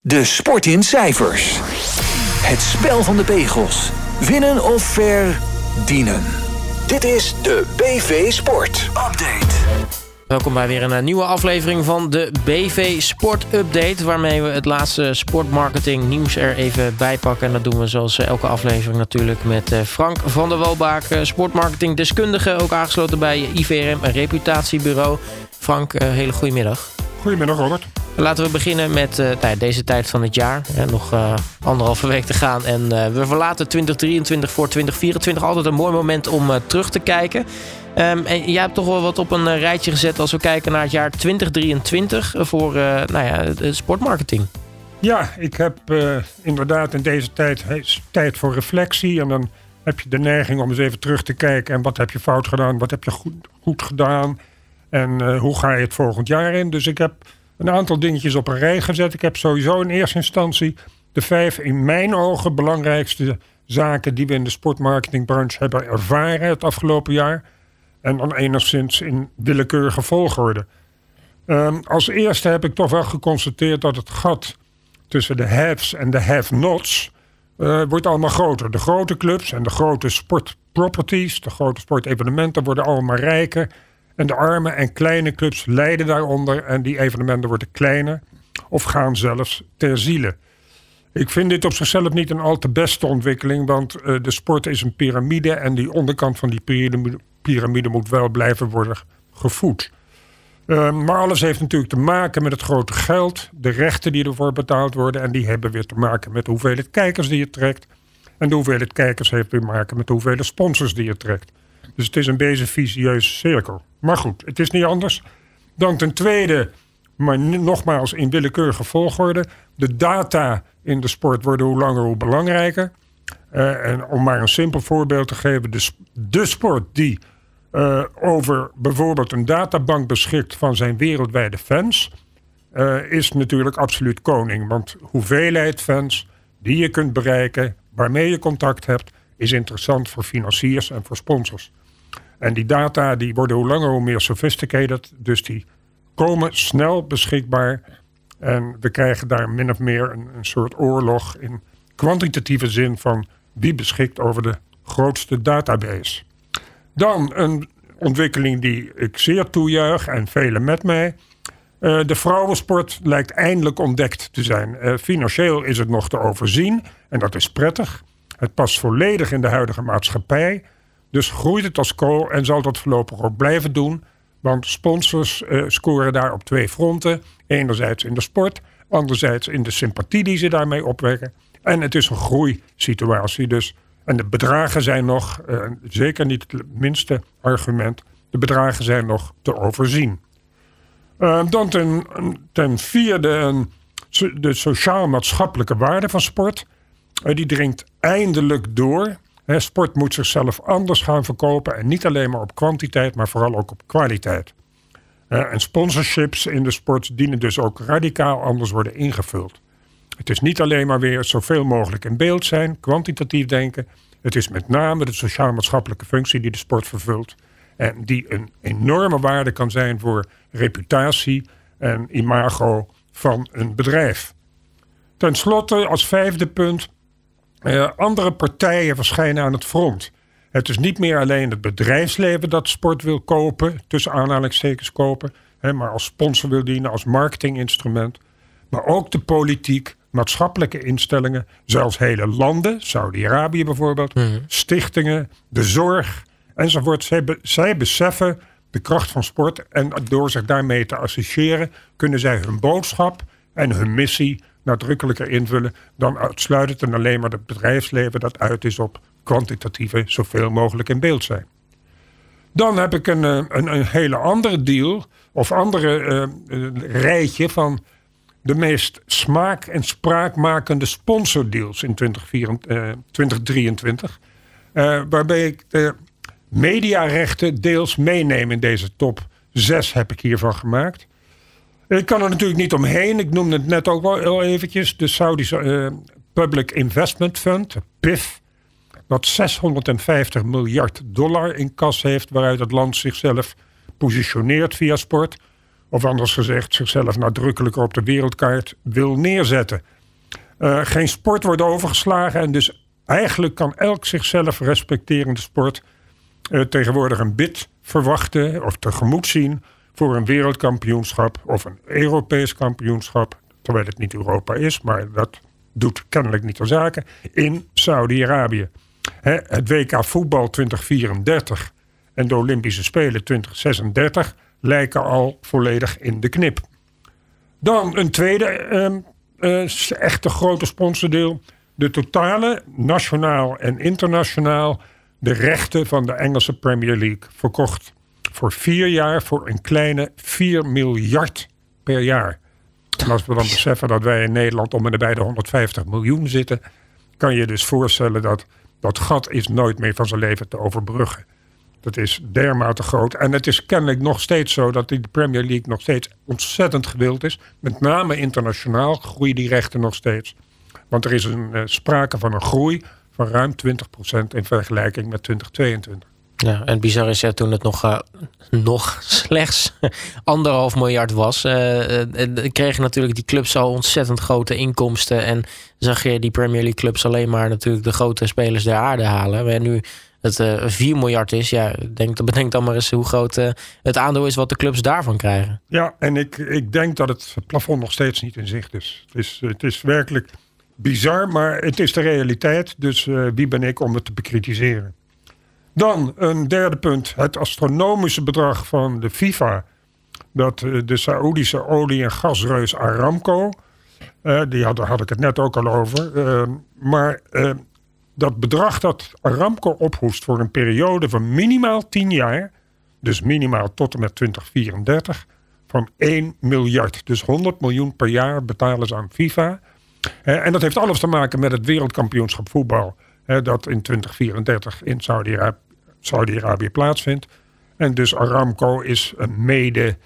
De sport in cijfers. Het spel van de pegels. Winnen of verdienen. Dit is de BV Sport Update. Welkom bij weer een eh, nieuwe aflevering van de BV Sport Update. Waarmee we het laatste sportmarketing nieuws er even bij pakken. En dat doen we zoals elke aflevering natuurlijk met eh, Frank van der Walbaak, sportmarketing deskundige. Ook aangesloten bij IVRM, een reputatiebureau. Frank, hele goede middag. Goedemiddag Robert. Laten we beginnen met uh, deze tijd van het jaar. Hè, nog uh, anderhalve week te gaan. En uh, we verlaten 2023 voor 2024. Altijd een mooi moment om terug te kijken. Um, en jij hebt toch wel wat op een rijtje gezet als we kijken naar het jaar 2023 voor nou ja, sportmarketing. Ja, ik heb inderdaad in deze tijd tijd voor reflectie. En dan heb je de neiging om eens even terug te kijken. En wat heb je fout gedaan? Wat heb je goed, goed gedaan? En hoe ga je het volgend jaar in? Dus ik heb een aantal dingetjes op een rij gezet. Ik heb sowieso in eerste instantie de vijf in mijn ogen belangrijkste zaken die we in de sportmarketingbranche hebben ervaren het afgelopen jaar. En dan enigszins in willekeurige volgorde. Um, als eerste heb ik toch wel geconstateerd dat het gat tussen de haves en de have-nots uh, wordt allemaal groter. De grote clubs en de grote sportproperties, de grote sportevenementen worden allemaal rijker. En de arme en kleine clubs lijden daaronder en die evenementen worden kleiner of gaan zelfs ter ziele. Ik vind dit op zichzelf niet een al te beste ontwikkeling, want uh, de sport is een piramide en die onderkant van die piramide, moet wel blijven worden gevoed. Uh, maar alles heeft natuurlijk te maken met het grote geld, de rechten die ervoor betaald worden en die hebben weer te maken met de hoeveelheid kijkers die je trekt. En de hoeveelheid kijkers heeft weer te maken met de hoeveelheid sponsors die je trekt. Dus het is een beetje visieuze cirkel. Maar goed, het is niet anders. Dan ten tweede, maar nogmaals in willekeurige volgorde. De data in de sport worden hoe langer hoe belangrijker. Uh, en om maar een simpel voorbeeld te geven. De, de sport die uh, over bijvoorbeeld een databank beschikt van zijn wereldwijde fans. Uh, is natuurlijk absoluut koning. Want hoeveelheid fans die je kunt bereiken, waarmee je contact hebt, is interessant voor financiers en voor sponsors. En die data die worden hoe langer hoe meer sophisticated. Dus die komen snel beschikbaar. En we krijgen daar min of meer een, een soort oorlog in kwantitatieve zin van wie beschikt over de grootste database. Dan een ontwikkeling die ik zeer toejuich en velen met mij. Uh, de vrouwensport lijkt eindelijk ontdekt te zijn. Uh, financieel is het nog te overzien en dat is prettig. Het past volledig in de huidige maatschappij. Dus groeit het als kool en zal dat voorlopig ook blijven doen. Want sponsors uh, scoren daar op twee fronten. Enerzijds in de sport, anderzijds in de sympathie die ze daarmee opwekken. En het is een groeisituatie. Dus, en de bedragen zijn nog, uh, zeker niet het minste argument, de bedragen zijn nog te overzien. Uh, dan ten, ten vierde de sociaal-maatschappelijke waarde van sport. die dringt eindelijk door sport moet zichzelf anders gaan verkopen. En niet alleen maar op kwantiteit, maar vooral ook op kwaliteit. en sponsorships in de sport dienen dus ook radicaal anders worden ingevuld. Het is niet alleen maar weer zoveel mogelijk in beeld zijn, kwantitatief denken. Het is met name de sociaal-maatschappelijke functie die de sport vervult. En die een enorme waarde kan zijn voor reputatie en imago van een bedrijf. Ten slotte, als vijfde punt, uh, andere partijen verschijnen aan het front. Het is niet meer alleen het bedrijfsleven dat sport wil kopen, tussen aanhalingstekens kopen, hè, maar als sponsor wil dienen, als marketinginstrument. Maar ook de politiek, maatschappelijke instellingen, zelfs hele landen, Saudi-Arabië bijvoorbeeld, mhm. stichtingen, de zorg enzovoort. Zij, zij beseffen de kracht van sport en door zich daarmee te associëren, kunnen zij hun boodschap en hun missie nadrukkelijker invullen dan uitsluitend en alleen maar het bedrijfsleven dat uit is op kwantitatieve zoveel mogelijk in beeld zijn. Dan heb ik een, eh, een, een hele andere deal of andere uh, rijtje van de meest smaak- en spraakmakende sponsordeals in 2023. Uh, waarbij ik de mediarechten deels meeneem in deze top 6 heb ik hiervan gemaakt. Ik kan er natuurlijk niet omheen. Ik noemde het net ook wel eventjes. De Saudische uh, Public Investment Fund, PIF. Dat 650 miljard dollar in kas heeft. Waaruit het land zichzelf positioneert via sport. Of anders gezegd, zichzelf nadrukkelijker op de wereldkaart wil neerzetten. Uh, geen sport wordt overgeslagen en dus eigenlijk kan elk zichzelf respecterende sport uh, tegenwoordig een bid verwachten of tegemoet zien voor een wereldkampioenschap of een Europees kampioenschap, terwijl het niet Europa is, maar dat doet kennelijk niet de zaken, in Saudi-Arabië. Het WK voetbal 2034 en de Olympische Spelen 2036 lijken al volledig in de knip. Dan een tweede uh, echte grote sponsordeel. De totale, nationaal en internationaal, de rechten van de Engelse Premier League verkocht. Voor vier jaar voor een kleine 4 miljard per jaar. En als we dan beseffen dat wij in Nederland om en nabij de 150 miljoen zitten, kan je dus voorstellen dat dat gat is nooit meer van zijn leven te overbruggen. Dat is dermate groot. En het is kennelijk nog steeds zo dat de Premier League nog steeds ontzettend gewild is. Met name internationaal groeien die rechten nog steeds. Want er is een, uh, sprake van een groei van ruim 20% in vergelijking met 2022. Ja, en bizar is ja, toen het nog, uh, nog slechts anderhalf miljard was, uh, uh, kregen natuurlijk die clubs al ontzettend grote inkomsten. En zag je die Premier League clubs alleen maar natuurlijk de grote spelers der aarde halen. En nu het uh, 4 miljard is, ja, denk, bedenk dan maar eens hoe groot het aandeel is wat de clubs daarvan krijgen. Ja, en ik, ik denk dat het plafond nog steeds niet in zicht is. Het is, het is werkelijk bizar, maar het is de realiteit. Dus wie ben ik om het te bekritiseren? Dan een derde punt. Het astronomische bedrag van de FIFA. Dat eh, de Saoedische olie- en gasreus Aramco. Uh, die had, had ik het net ook al over. Uh, maar uh, dat bedrag dat Aramco ophoest voor een periode van minimaal 10 jaar. Dus minimaal tot en met 2034. Van 1 miljard. Dus 100 miljoen per jaar betalen ze aan FIFA. en dat heeft alles te maken met het wereldkampioenschap voetbal. dat in 2034 in Saudi-Arabië Saudi-Arabië plaatsvindt. En dus Aramco is een mede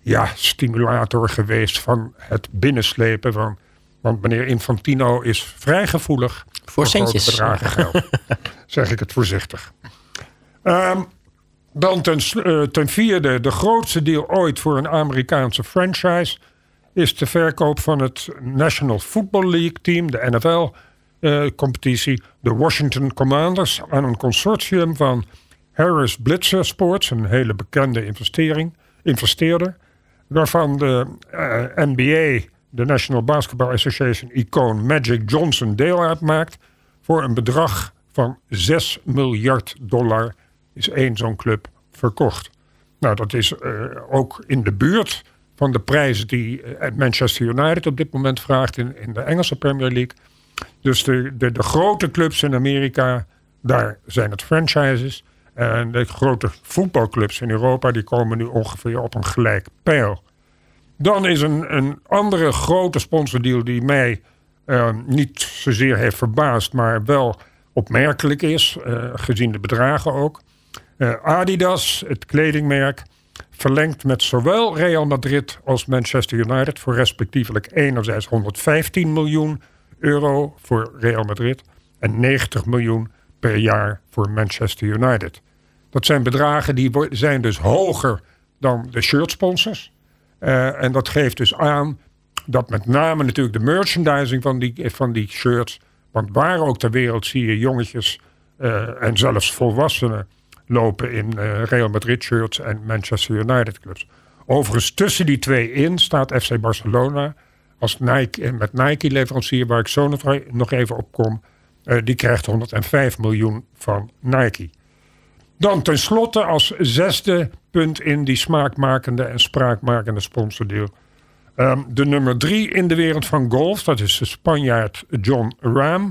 ja, stimulator geweest van het binnenslepen van. Want meneer Infantino is vrij gevoelig voor, centjes. bedragen geld. zeg ik het voorzichtig. Um, dan ten, uh, ten, vierde, de grootste deal ooit voor een Amerikaanse franchise is de verkoop van het National Football League team, de NFL-competitie, uh, de Washington Commanders, aan een consortium van Harris Blitzer Sports, een hele bekende investering, investeerder, waarvan de eh, NBA, de National Basketball Association, icoon Magic Johnson deel uitmaakt, voor een bedrag van 6 miljard dollar is één zo'n club verkocht. Nou, dat is uh, ook in de buurt van de prijzen die eh, Manchester United op dit moment vraagt in, in de Engelse Premier League. Dus de, de, de grote clubs in Amerika, daar zijn het franchises. En de grote voetbalclubs in Europa die komen nu ongeveer op een gelijk pijl. Dan is een, een andere grote sponsordeal die mij uh, niet zozeer heeft verbaasd, maar wel opmerkelijk is, uh, gezien de bedragen ook. Uh, Adidas, het kledingmerk, verlengt met zowel Real Madrid als Manchester United voor respectievelijk enerzijds 115 miljoen euro voor Real Madrid en 90 miljoen per jaar voor Manchester United. Dat zijn bedragen die zijn dus hoger dan de shirtsponsors. Uh, en dat geeft dus aan dat met name natuurlijk de merchandising van die, van die shirts... want waar ook ter wereld zie je jongetjes uh, en zelfs volwassenen lopen in uh, Real Madrid shirts en Manchester United clubs. Overigens tussen die twee in staat FC Barcelona als Nike, met Nike leverancier waar ik zo nog even op kom. Die krijgt 105 miljoen van Nike. Dan tenslotte als zesde punt in die smaakmakende en spraakmakende sponsordeal. Um, de nummer drie in de wereld van golf, dat is de Spanjaard John Rahm.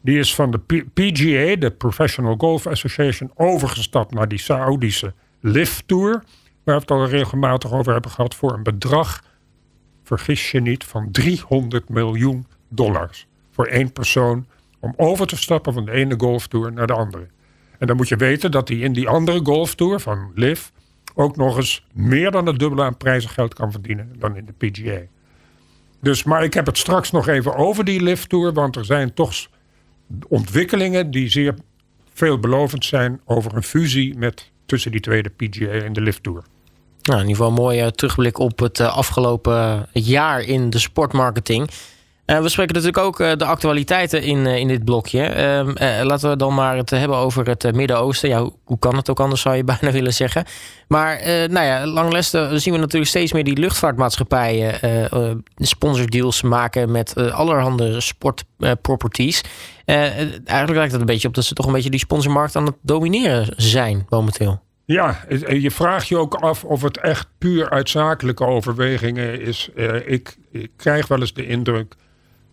Die is van de PGA, de Professional Golf Association, overgestapt naar die Saoedische LIV Tour. Waar we het al regelmatig over hebben gehad. Voor een bedrag, vergis je niet, van 300 miljoen dollars. Voor één persoon om over te stappen van de ene golftour naar de andere. En dan moet je weten dat hij in die andere golftour van Liv ook nog eens meer dan het dubbele aan prijzengeld kan verdienen dan in de PGA. Dus, maar ik heb het straks nog even over die Liv Tour, want er zijn toch ontwikkelingen die zeer veelbelovend zijn over een fusie met, tussen die tweede PGA en de Liv Tour. Nou, in ieder geval een mooie terugblik op het afgelopen jaar in de sportmarketing. Uh, we spreken natuurlijk ook uh, de actualiteiten in, uh, in dit blokje. Ehm, laten we dan maar het hebben over het Midden-Oosten. Ja, hoe, kan het ook anders, zou je bijna willen zeggen. Maar nou ja, langleste zien we natuurlijk steeds meer die luchtvaartmaatschappijen sponsordeals maken met allerhande sportproperties. eigenlijk lijkt het een beetje op dat ze toch een beetje die sponsormarkt aan het domineren zijn momenteel. Ja, je vraagt je ook af of het echt puur uit zakelijke overwegingen is. ik krijg wel eens de indruk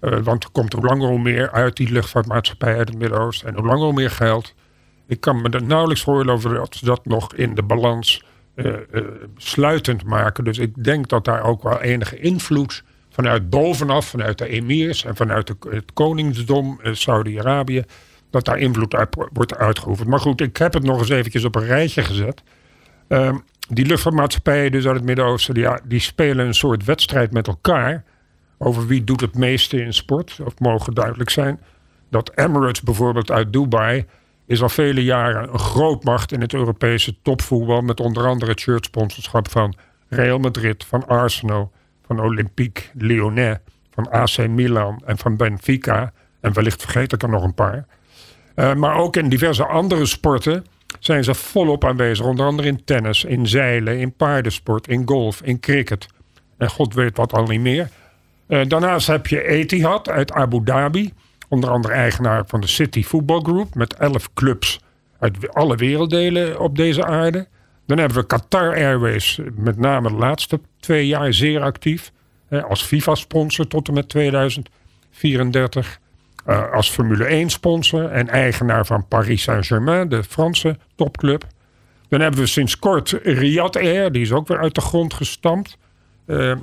uh, want er komt hoe langer meer uit die luchtvaartmaatschappij uit het Midden-Oosten. En hoe langer meer geld. Ik kan me er nauwelijks voorstellen dat ze dat nog in de balans uh, uh, sluitend maken. Dus ik denk dat daar ook wel enige invloed vanuit bovenaf, vanuit de emirs en vanuit het koningsdom Saudi-Arabië, dat daar invloed uit, wordt uitgeoefend. Maar goed, ik heb het nog eens eventjes op een rijtje gezet. Ehm, die luchtvaartmaatschappijen dus uit het Midden-Oosten, die spelen een soort wedstrijd met elkaar over wie doet het meeste in sport. Of mogen duidelijk zijn dat Emirates bijvoorbeeld uit Dubai is al vele jaren een grootmacht in het Europese topvoetbal. Met onder andere het shirtsponsorschap van Real Madrid, van Arsenal, van Olympique Lyonnais, van AC Milan en van Benfica. En wellicht vergeet ik er nog een paar. Uh, maar ook in diverse andere sporten zijn ze volop aanwezig. Onder andere in tennis, in zeilen, in paardensport, in golf, in cricket. En god weet wat al niet meer. Uh, daarnaast heb je Etihad uit Abu Dhabi. Onder andere eigenaar van de City Football Group. Met elf clubs uit alle werelddelen op deze aarde. Dan hebben we Qatar Airways. Met name de laatste twee jaar zeer actief. als FIFA-sponsor tot en met 2034. Uh, eh, als Formule 1-sponsor en eigenaar van Paris Saint-Germain, de Franse topclub. Dan hebben we sinds kort Riyadh Air, die is ook weer uit de grond gestampt. Uh,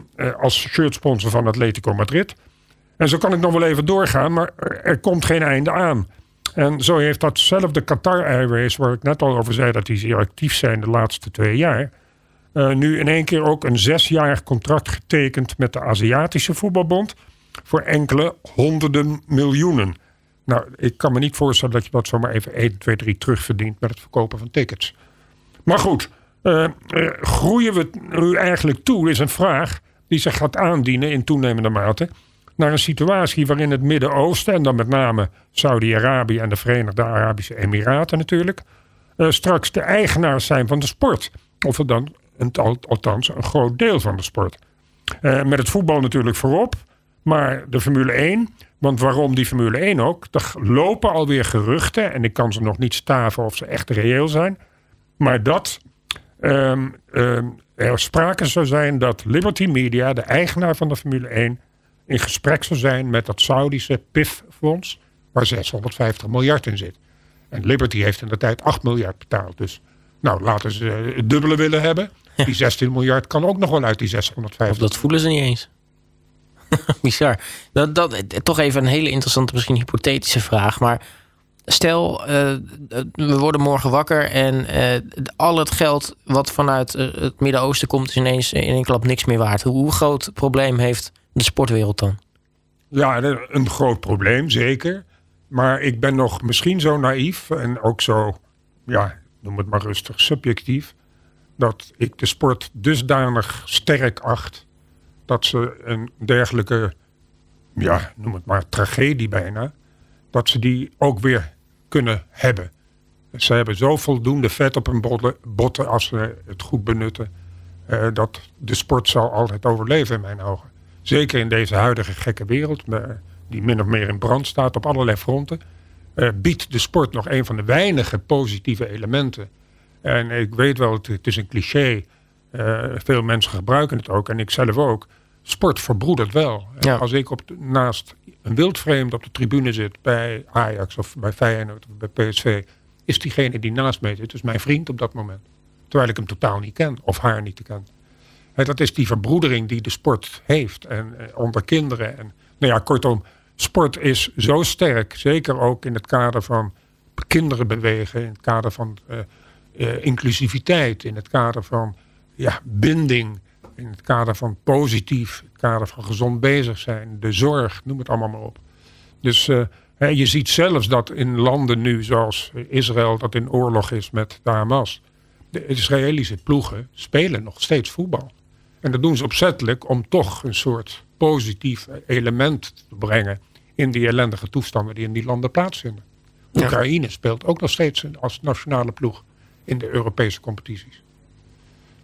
als shirtsponsor van Atletico Madrid. En zo kan ik nog wel even doorgaan, maar er komt geen einde aan. En zo heeft datzelfde Qatar Airways, waar ik net al over zei dat die zeer actief zijn de laatste twee jaar. Uh, nu in één keer ook een zesjarig contract getekend met de Aziatische Voetbalbond. Voor enkele honderden miljoenen. Nou, ik kan me niet voorstellen dat je dat zomaar even 1, 2, 3 terugverdient met het verkopen van tickets. Maar goed, uh, groeien we nu eigenlijk toe, is een vraag die zich gaat aandienen in toenemende mate naar een situatie waarin het Midden-Oosten, en dan met name Saudi-Arabië en de Verenigde Arabische Emiraten natuurlijk, uh, straks de eigenaars zijn van de sport. Of dan, althans, een groot deel van de sport. Met het voetbal natuurlijk voorop, maar de Formule 1. Want waarom die Formule 1 ook? Er lopen alweer geruchten, en ik kan ze nog niet staven of ze echt reëel zijn. Maar dat um, um, er sprake zou zijn dat Liberty Media, de eigenaar van de Formule 1, in gesprek zou zijn met dat Saudische PIF-fonds, waar 650 miljard in zit. En Liberty heeft in de tijd 8 miljard betaald. Dus nou, laten ze het dubbele willen hebben. Die 16 miljard kan ook nog wel uit die 650. Of dat voelen ze niet eens. Bizar. Dat, dat, toch even een hele interessante, misschien hypothetische vraag. Maar stel, uh, we worden morgen wakker en uh, al het geld wat vanuit het Midden-Oosten komt, is ineens in één klap niks meer waard. Hoe groot probleem heeft de sportwereld dan? Ja, een groot probleem, zeker. Maar ik ben nog misschien zo naïef en ook zo, ja, noem het maar rustig, subjectief. Dat ik de sport dusdanig sterk acht dat ze een dergelijke, ja, noem het maar, tragedie bijna, dat ze die ook weer kunnen hebben. Ze hebben zo voldoende vet op hun botten als ze het goed benutten. Uh, dat de sport zal altijd overleven in mijn ogen. Zeker in deze huidige gekke wereld, die min of meer in brand staat op allerlei fronten. Uh, biedt de sport nog een van de weinige positieve elementen. En ik weet wel, het, is een cliché. Veel mensen gebruiken het ook en ik zelf ook. Sport verbroedert wel. Als ik op naast een wildvreemd op de tribune zit bij Ajax of bij Feyenoord of bij PSV, is diegene die naast mij zit, dus mijn vriend op dat moment. Terwijl ik hem totaal niet ken of haar niet ken. dat is die verbroedering die de sport heeft en, eh, onder kinderen. En, nou ja, kortom, sport is zo sterk, zeker ook in het kader van kinderen bewegen, in het kader van uh, uh, inclusiviteit, in het kader van ja, binding in het kader van positief, het kader van gezond bezig zijn, de zorg, noem het allemaal maar op. Dus uh, je ziet zelfs dat in landen nu, zoals Israël, dat in oorlog is met de Hamas, de Israëlische ploegen spelen nog steeds voetbal. En dat doen ze opzettelijk om toch een soort positief element te brengen in die ellendige toestanden die in die landen plaatsvinden. Oekraïne speelt ook nog steeds als nationale ploeg in de Europese competities.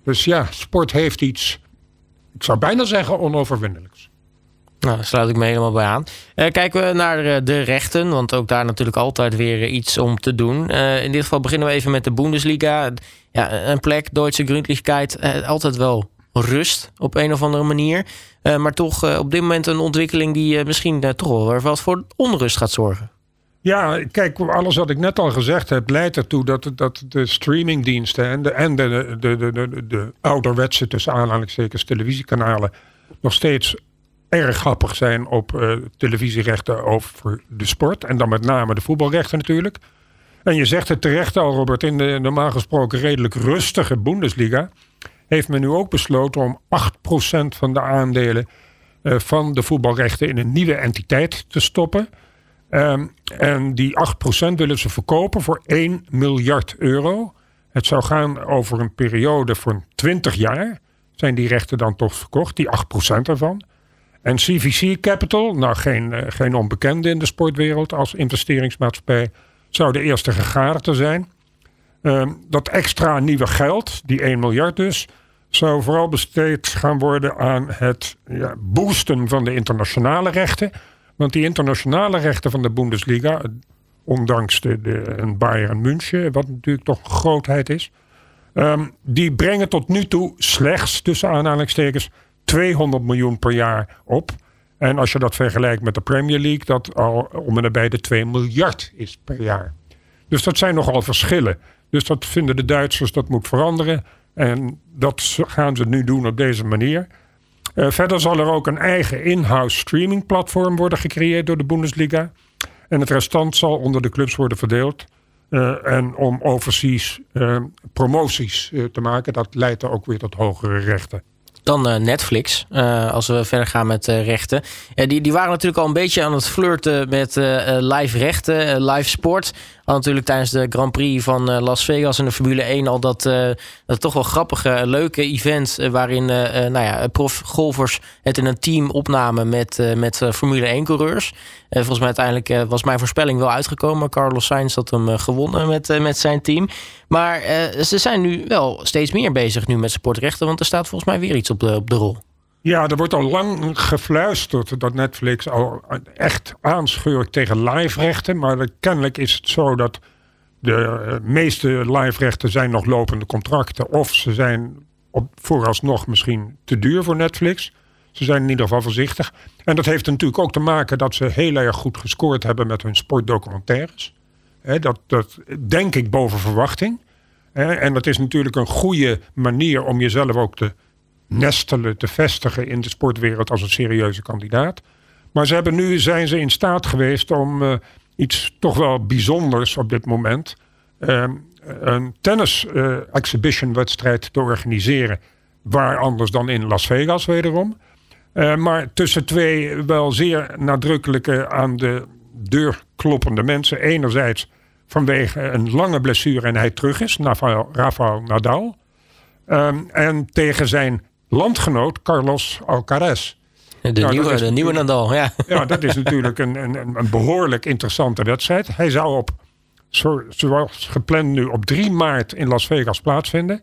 Dus ja, sport heeft iets, ik zou bijna zeggen, onoverwinnelijks. Nou, daar sluit ik me helemaal bij aan. Uh, kijken we naar eh, de rechten, want ook daar natuurlijk altijd weer eh, iets om te doen. in dit geval beginnen we even met de Bundesliga. Ja, een plek, Duitse Gründlichkeit, altijd wel rust op een of andere manier. maar toch op dit moment een ontwikkeling die misschien toch wel wat voor onrust gaat zorgen. Ja, kijk, alles wat ik net al gezegd heb, leidt ertoe dat, dat de streamingdiensten en de, en de, de, de, de, de ouderwetse, tussen aanhalingstekens, televisiekanalen nog steeds erg grappig zijn op uh, televisierechten over de sport. En dan met name de voetbalrechten natuurlijk. En je zegt het terecht al, Robert, in de normaal gesproken redelijk rustige Bundesliga heeft men nu ook besloten om 8% van de aandelen uh, van de voetbalrechten in een nieuwe entiteit te stoppen. Um, en die 8% willen ze verkopen voor 1 miljard euro. Het zou gaan over een periode van 20 jaar. Zijn die rechten dan toch verkocht, die 8% ervan? En CVC Capital, nou geen, uh, geen onbekende in de sportwereld als investeringsmaatschappij, zou de eerste gegadigde zijn. Uh, dat extra nieuwe geld, die 1 miljard dus, zou vooral besteed gaan worden aan het ja, boosten van de internationale rechten. Want die internationale rechten van de Bundesliga, ondanks de, de Bayern München, wat natuurlijk toch een grootheid is, um, die brengen tot nu toe slechts, tussen aanhalingstekens, 200 miljoen per jaar op. En als je dat vergelijkt met de Premier League, dat al om en nabij de 2 miljard is per jaar. Dus dat zijn nogal verschillen. Dus dat vinden de Duitsers dat moet veranderen. En dat gaan ze nu doen op deze manier. Uh, verder zal er ook een eigen in-house streaming platform worden gecreëerd door de Bundesliga. En het restant zal onder de clubs worden verdeeld. Uh, en om overseas uh, promoties te maken, dat leidt er ook weer tot hogere rechten. Dan Netflix, als we verder gaan met rechten. die, die waren natuurlijk al een beetje aan het flirten met live rechten, live sport. Al natuurlijk tijdens de Grand Prix van Las Vegas in de Formule 1 al dat, dat toch wel grappige, leuke event. waarin nou ja, profgolfers het in een team opnamen met, met Formule 1 coureurs. volgens mij uiteindelijk was mijn voorspelling wel uitgekomen. Carlos Sainz had hem gewonnen met, met zijn team. Maar ze zijn nu wel steeds meer bezig nu met sportrechten. Want er staat volgens mij weer iets op de, op de rol. Ja, er wordt al lang gefluisterd dat Netflix al echt aanscheurt tegen live-rechten. Maar kennelijk is het zo dat de meeste live-rechten zijn nog lopende contracten. Of ze zijn op, vooralsnog misschien te duur voor Netflix. Ze zijn in ieder geval voorzichtig. En dat heeft natuurlijk ook te maken dat ze heel erg goed gescoord hebben met hun sportdocumentaires. dat, dat denk ik boven verwachting. en dat is natuurlijk een goede manier om jezelf ook te nestelen, te vestigen in de sportwereld als een serieuze kandidaat. Maar ze hebben nu zijn ze in staat geweest om uh, iets toch wel bijzonders op dit moment. Uh, een tennis uh, exhibition wedstrijd te organiseren. Waar anders dan in Las Vegas wederom. Uh, maar tussen twee wel zeer nadrukkelijke aan de deur kloppende mensen. Enerzijds vanwege een lange blessure en hij terug is. Rafael Nadal. Um, en tegen zijn landgenoot Carlos Alcaraz. De, nieuwe, de nieuwe Nadal, ja. Ja, dat is natuurlijk een, een, een behoorlijk interessante wedstrijd. Hij zou op, zoals gepland nu, op 3 maart in Las Vegas plaatsvinden.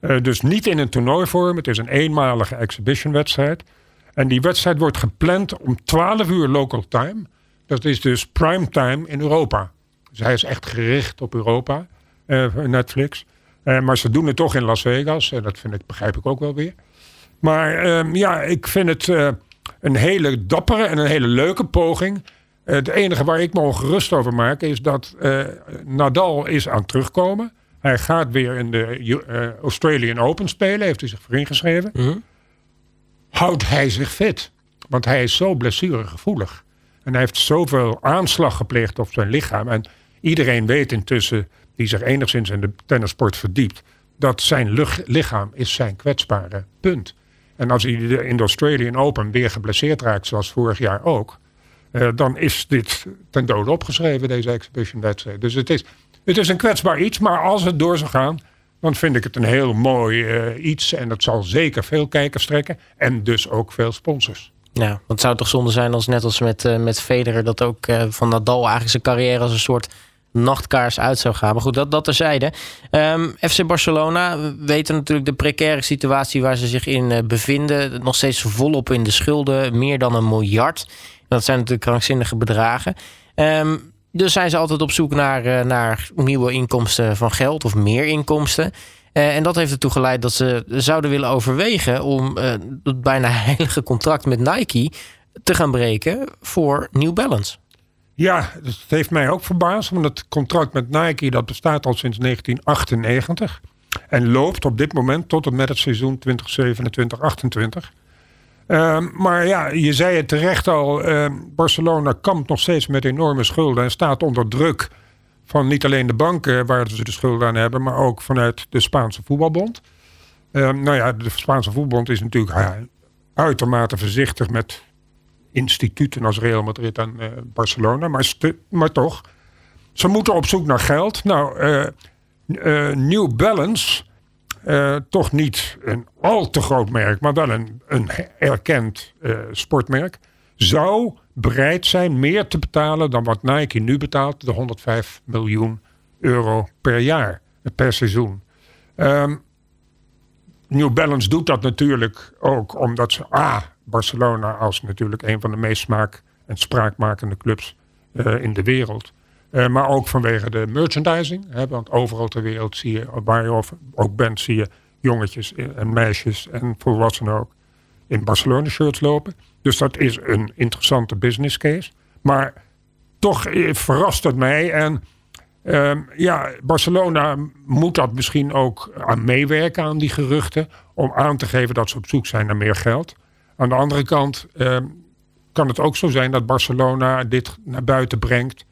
Uh, dus niet in een toernooivorm. Het is een eenmalige exhibition-wedstrijd. En die wedstrijd wordt gepland om 12 uur local time. Dat is dus prime time in Europa. Dus hij is echt gericht op Europa, uh, Netflix. Uh, maar ze doen het toch in Las Vegas. En dat vind ik, begrijp ik ook wel weer. Maar um, ja, ik vind het uh, een hele dappere en een hele leuke poging. Uh, het enige waar ik me ongerust over maak is dat uh, Nadal is aan het terugkomen. Hij gaat weer in de Australian Open spelen, heeft hij zich voor ingeschreven. -hmm. Houdt hij zich fit? Want hij is zo blessuregevoelig. En hij heeft zoveel aanslag gepleegd op zijn lichaam. En iedereen weet intussen, die zich enigszins in de tennissport verdiept, dat zijn lichaam is zijn kwetsbare punt. En als hij in de Australian Open weer geblesseerd raakt, zoals vorig jaar ook, uh, dan is dit ten dode opgeschreven, deze exhibition wedstrijd. Dus het is, het is een kwetsbaar iets, maar als het door zou gaan, dan vind ik het een heel mooi uh, iets. En dat zal zeker veel kijkers trekken. En dus ook veel sponsors. Ja, want het zou toch zonde zijn als net als met, uh, met Federer... dat ook van Nadal eigenlijk zijn carrière als een soort nachtkaars uit zou gaan. Maar goed, dat, dat terzijde. Um, FC Barcelona, we weten natuurlijk de precaire situatie waar ze zich in uh, bevinden. Nog steeds volop in de schulden, meer dan een miljard. Dat zijn natuurlijk krankzinnige bedragen. Um, dus zijn ze altijd op zoek naar, uh, naar nieuwe inkomsten van geld of meer inkomsten. Uh, en dat heeft ertoe geleid dat ze zouden willen overwegen om het bijna heilige contract met Nike te gaan breken voor New Balance. Ja, dat heeft mij ook verbaasd. Want het contract met Nike dat bestaat al sinds 1998. En loopt op dit moment tot en met het seizoen 2027-28. Uh, maar ja, je zei het terecht al. Uh, Barcelona kampt nog steeds met enorme schulden. En staat onder druk van niet alleen de banken waar ze de schulden aan hebben. Maar ook vanuit de Spaanse voetbalbond. Uh, nou ja, de Spaanse voetbalbond is natuurlijk uitermate voorzichtig met instituten als Real Madrid en uh, Barcelona. Maar, maar toch, ze moeten op zoek naar geld. Nou, uh, uh, New Balance, toch niet een al te groot merk, maar wel een, een erkend sportmerk, zou bereid zijn meer te betalen dan wat Nike nu betaalt, de 105 miljoen euro per jaar, per seizoen. Um, New Balance doet dat natuurlijk ook omdat ze A Barcelona als natuurlijk een van de meest smaak- en spraakmakende clubs uh, in de wereld. Uh, maar ook vanwege de merchandising. Hè, want overal ter wereld zie je, waar je ook bent, zie je jongetjes en meisjes en volwassenen ook in Barcelona shirts lopen. Dus dat is een interessante business case. Maar toch eh, verrast het mij. En uh, ja, Barcelona moet dat misschien ook aan meewerken aan die geruchten. Om aan te geven dat ze op zoek zijn naar meer geld. Aan de andere kant ehm, kan het ook zo zijn dat Barcelona dit naar buiten brengt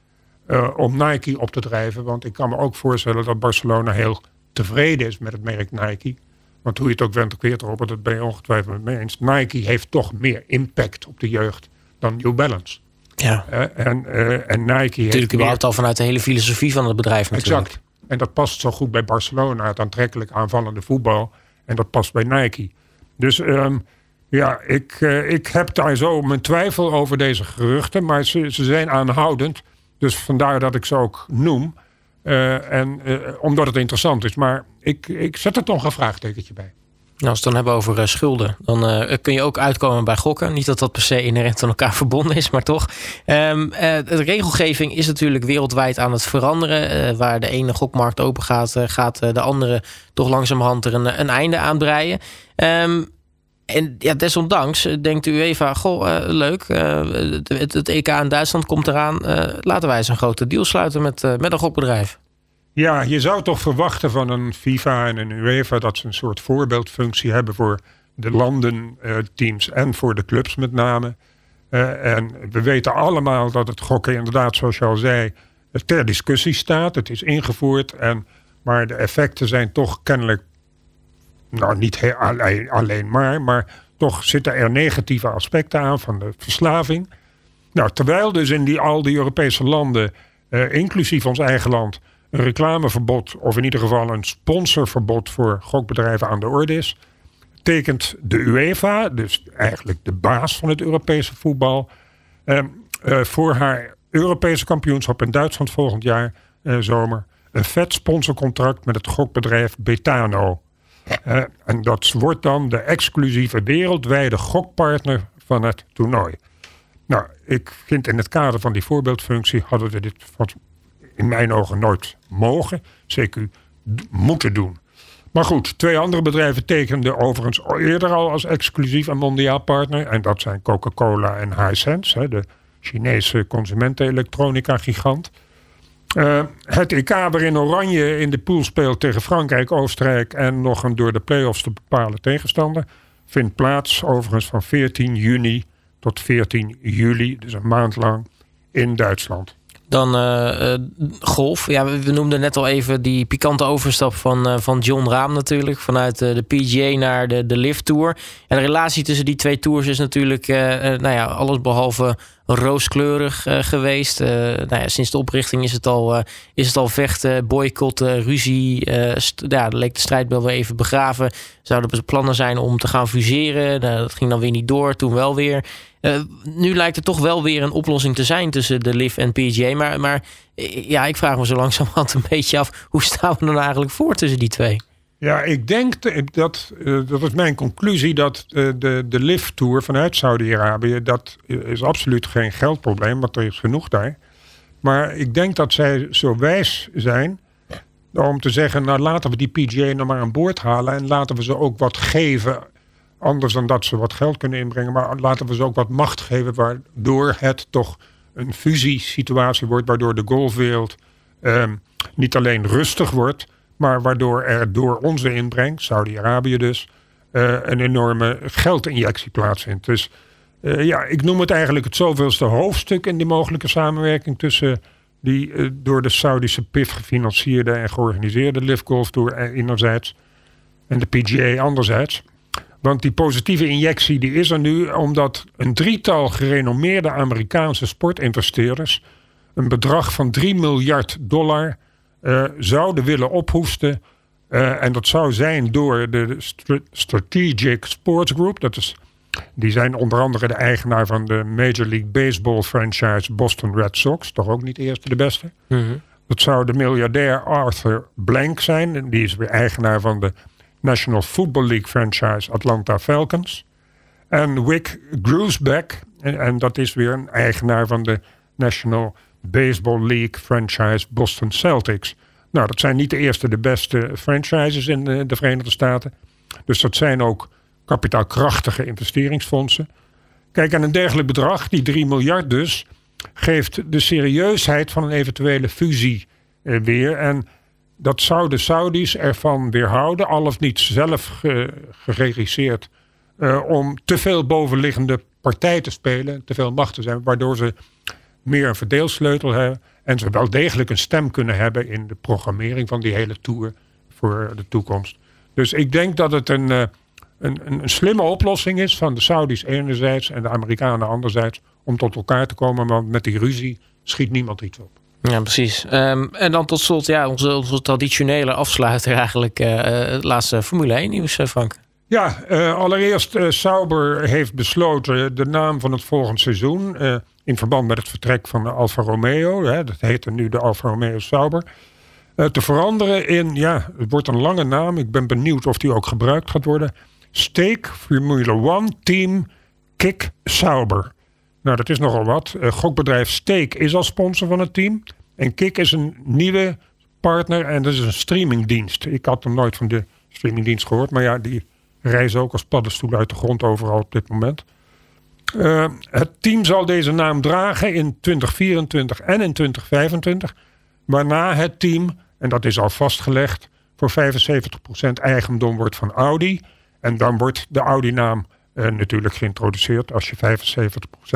uh, om Nike op te drijven. Want ik kan me ook voorstellen dat Barcelona heel tevreden is met het merk Nike. Want hoe je het ook went, keert erop, dat ben je ongetwijfeld met me eens. Nike heeft toch meer impact op de jeugd dan New Balance. Ja. Uh, en, uh, en Nike Natuurlijk überhaupt al vanuit de hele filosofie van het bedrijf natuurlijk. Exact. En dat past zo goed bij Barcelona, het aantrekkelijk aanvallende voetbal. En dat past bij Nike. Dus um, ja, ik, uh, ik heb daar zo mijn twijfel over deze geruchten. Maar ze, ze zijn aanhoudend. Dus vandaar dat ik ze ook noem. Uh, en uh, omdat het interessant is. Maar ik, ik zet er toch een vraagtekentje bij. Nou, als we het dan hebben over schulden, dan kun je ook uitkomen bij gokken. Niet dat dat per se inherent aan elkaar verbonden is, maar toch. Uh, de regelgeving is natuurlijk wereldwijd aan het veranderen. waar de ene gokmarkt open gaat, gaat de andere toch langzamerhand er een, een einde aan breien. Um, en ja, desondanks denkt de UEFA, goh, leuk, het, het, EK in Duitsland komt eraan. laten wij eens een grote deal sluiten met, met een gokbedrijf. Ja, je zou toch verwachten van een FIFA en een UEFA dat ze een soort voorbeeldfunctie hebben voor de landenteams en voor de clubs met name. En we weten allemaal dat het gokken inderdaad, zoals je al zei, ter discussie staat. Het is ingevoerd, en, maar de effecten zijn toch kennelijk, nou niet alleen, maar, maar toch zitten er negatieve aspecten aan van de verslaving. Nou, terwijl dus in die, al die Europese landen, uh, inclusief ons eigen land, een reclameverbod, of in ieder geval een sponsorverbod voor gokbedrijven aan de orde is, tekent de UEFA, dus eigenlijk de baas van het Europese voetbal, eh, eh, voor haar Europese kampioenschap in Duitsland volgend jaar eh, zomer een vet sponsorcontract met het gokbedrijf Betano. Uh, en dat wordt dan de exclusieve wereldwijde gokpartner van het toernooi. Nou, ik vind in het kader van die voorbeeldfunctie hadden we dit in mijn ogen nooit mogen, zeker moeten doen. Maar goed, twee andere bedrijven tekenden overigens eerder al als exclusief en mondiaal partner. En dat zijn Coca-Cola en Hisense, de Chinese consumentenelektronica-gigant. Uh, het EK waarin Oranje in de pool speelt tegen Frankrijk, Oostenrijk en nog een door de play-offs te bepalen tegenstander, vindt plaats overigens van 14 juni tot 14 juli, dus een maand lang, in Duitsland. Dan uh, golf. Ja, we, noemden net al even die pikante overstap van, uh, van John Raam natuurlijk. Vanuit de PGA naar de, de Lift Tour. En de relatie tussen die twee tours is natuurlijk nou ja, alles behalve rooskleurig geweest. nou ja, sinds de oprichting is het al, is het al vechten, boycotten, ruzie. ja, leek de strijdbel weer even begraven. Zouden er plannen zijn om te gaan fuseren? Nou, dat ging dan weer niet door, toen wel weer. Nu lijkt er toch wel weer een oplossing te zijn tussen de LIV en PGA. Maar, maar ja, ik vraag me zo langzamerhand een beetje af... hoe staan we dan eigenlijk voor tussen die twee? Ja, ik denk dat, uh, dat is mijn conclusie, dat de, de lift tour vanuit Saudi-Arabië, dat is absoluut geen geldprobleem, want er is genoeg daar. Maar ik denk dat zij zo wijs zijn om te zeggen, nou laten we die PGA nog maar aan boord halen en laten we ze ook wat geven. Anders dan dat ze wat geld kunnen inbrengen, maar laten we ze ook wat macht geven, waardoor het toch een fusiesituatie wordt, waardoor de golfwereld uh, niet alleen rustig wordt, maar waardoor er door onze inbreng, Saudi-Arabië dus, uh, een enorme geldinjectie plaatsvindt. Dus uh, ja, ik noem het eigenlijk het zoveelste hoofdstuk in die mogelijke samenwerking tussen die uh, door de Saudische PIF gefinancierde en georganiseerde Live Golf Tour enerzijds en de PGA anderzijds. Want die positieve injectie die is er nu omdat een drietal gerenommeerde Amerikaanse sportinvesteerders een bedrag van 3 miljard dollar uh, zouden willen ophoesten. Uh, en dat zou zijn door de Strategic Sports Group. Dat is, die zijn onder andere de eigenaar van de Major League Baseball franchise Boston Red Sox. Toch ook niet de eerste de beste. Mm -hmm. Dat zou de miljardair Arthur Blank zijn. Die is weer eigenaar van de National Football League franchise Atlanta Falcons. En Wick Groesbeck. En, dat is weer een eigenaar van de National Baseball League franchise Boston Celtics. Nou, dat zijn niet de eerste, de beste franchises in de, de Verenigde Staten. Dus dat zijn ook kapitaalkrachtige investeringsfondsen. Kijk, en een dergelijk bedrag, die 3 miljard dus, geeft de serieusheid van een eventuele fusie eh, weer. En dat zou de Saudis ervan weerhouden, al of niet zelf ge, geregisseerd, uh, om te veel bovenliggende partij te spelen, te veel macht te zijn, waardoor ze meer een verdeelsleutel hebben. En ze wel degelijk een stem kunnen hebben in de programmering van die hele tour voor de toekomst. Dus ik denk dat het een, eh, een, een, slimme oplossing is van de Saudis enerzijds en de Amerikanen anderzijds om tot elkaar te komen. Want met die ruzie schiet niemand iets op. Ja, precies. Um, en dan tot slot ja, onze, onze traditionele afsluiter eigenlijk. Uh, het laatste Formule 1 nieuws, Frank. Ja, allereerst uh, Sauber heeft besloten de naam van het volgende seizoen in verband met het vertrek van de Alfa Romeo, hè, dat heette nu de Alfa Romeo Sauber, te veranderen in, ja, het wordt een lange naam, ik ben benieuwd of die ook gebruikt gaat worden, Steak Formula One Team Kick Sauber. Nou, dat is nogal wat. Uh, gokbedrijf Steak is al sponsor van het team. En Kik is een nieuwe partner en dat is een streamingdienst. Ik had nog nooit van de streamingdienst gehoord, maar ja, die reizen ook als paddenstoelen uit de grond overal op dit moment. Uh, het team zal deze naam dragen in 2024 en in 2025. Waarna het team, en dat is al vastgelegd, voor 75% eigendom wordt van Audi. En dan wordt de Audi-naam uh, natuurlijk geïntroduceerd als je 75%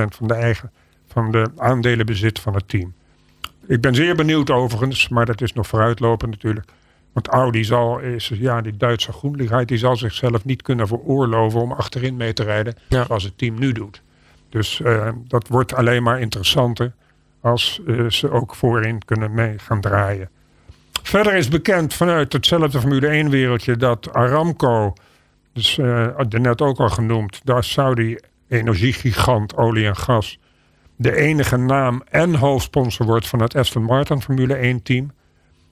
van de, eigen, van de aandelen bezit van het team. Ik ben zeer benieuwd overigens, maar dat is nog vooruitlopend natuurlijk. Want Audi zal, is, ja, die Duitse groenligheid, die zal zichzelf niet kunnen veroorloven om achterin mee te rijden. Ja. Zoals het team nu doet. Dus uh, dat wordt alleen maar interessanter als uh, ze ook voorin kunnen mee gaan draaien. Verder is bekend vanuit hetzelfde Formule 1 wereldje dat Aramco, dus uh, net ook al genoemd, de Saudi energiegigant olie en gas, de enige naam en hoofdsponsor wordt van het Aston Martin Formule 1 team.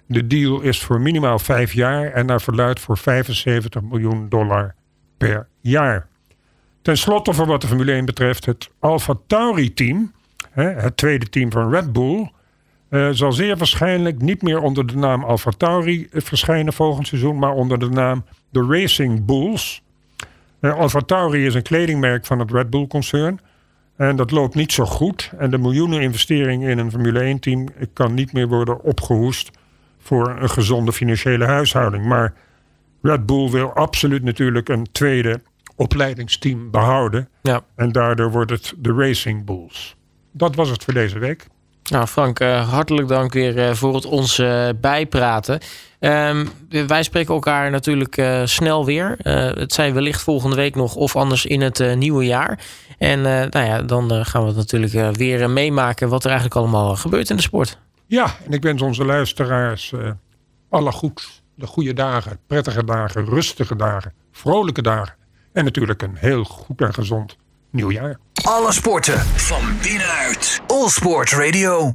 De deal is voor minimaal vijf jaar en naar verluid voor 75 miljoen dollar per jaar. Ten slotte, voor wat de Formule 1 betreft, het Alfa Tauri-team, het tweede team van Red Bull, uh, zal zeer waarschijnlijk niet meer onder de naam Alfa Tauri eh, verschijnen volgend seizoen, maar onder de naam de Racing Bulls. Uh, Alfa Tauri is een kledingmerk van het Red Bull-concern. En dat loopt niet zo goed. En de miljoenen investering in een Formule 1-team kan niet meer worden opgehoest voor een gezonde financiële huishouding. Maar Red Bull wil absoluut natuurlijk een tweede opleidingsteam behouden. Ja. En daardoor wordt het de Racing Bulls. Dat was het voor deze week. Nou, Frank, hartelijk dank weer voor het ons bijpraten. Um, wij spreken elkaar natuurlijk snel weer. Het zijn wellicht volgende week nog of anders in het nieuwe jaar. En nou ja, dan gaan we natuurlijk weer meemaken wat er eigenlijk allemaal gebeurt in de sport. Ja, en ik wens onze luisteraars alle goed. De goede dagen, prettige dagen, rustige dagen, vrolijke dagen. En natuurlijk een heel goed en gezond nieuwjaar. Alle sporten van binnenuit. All Sport Radio.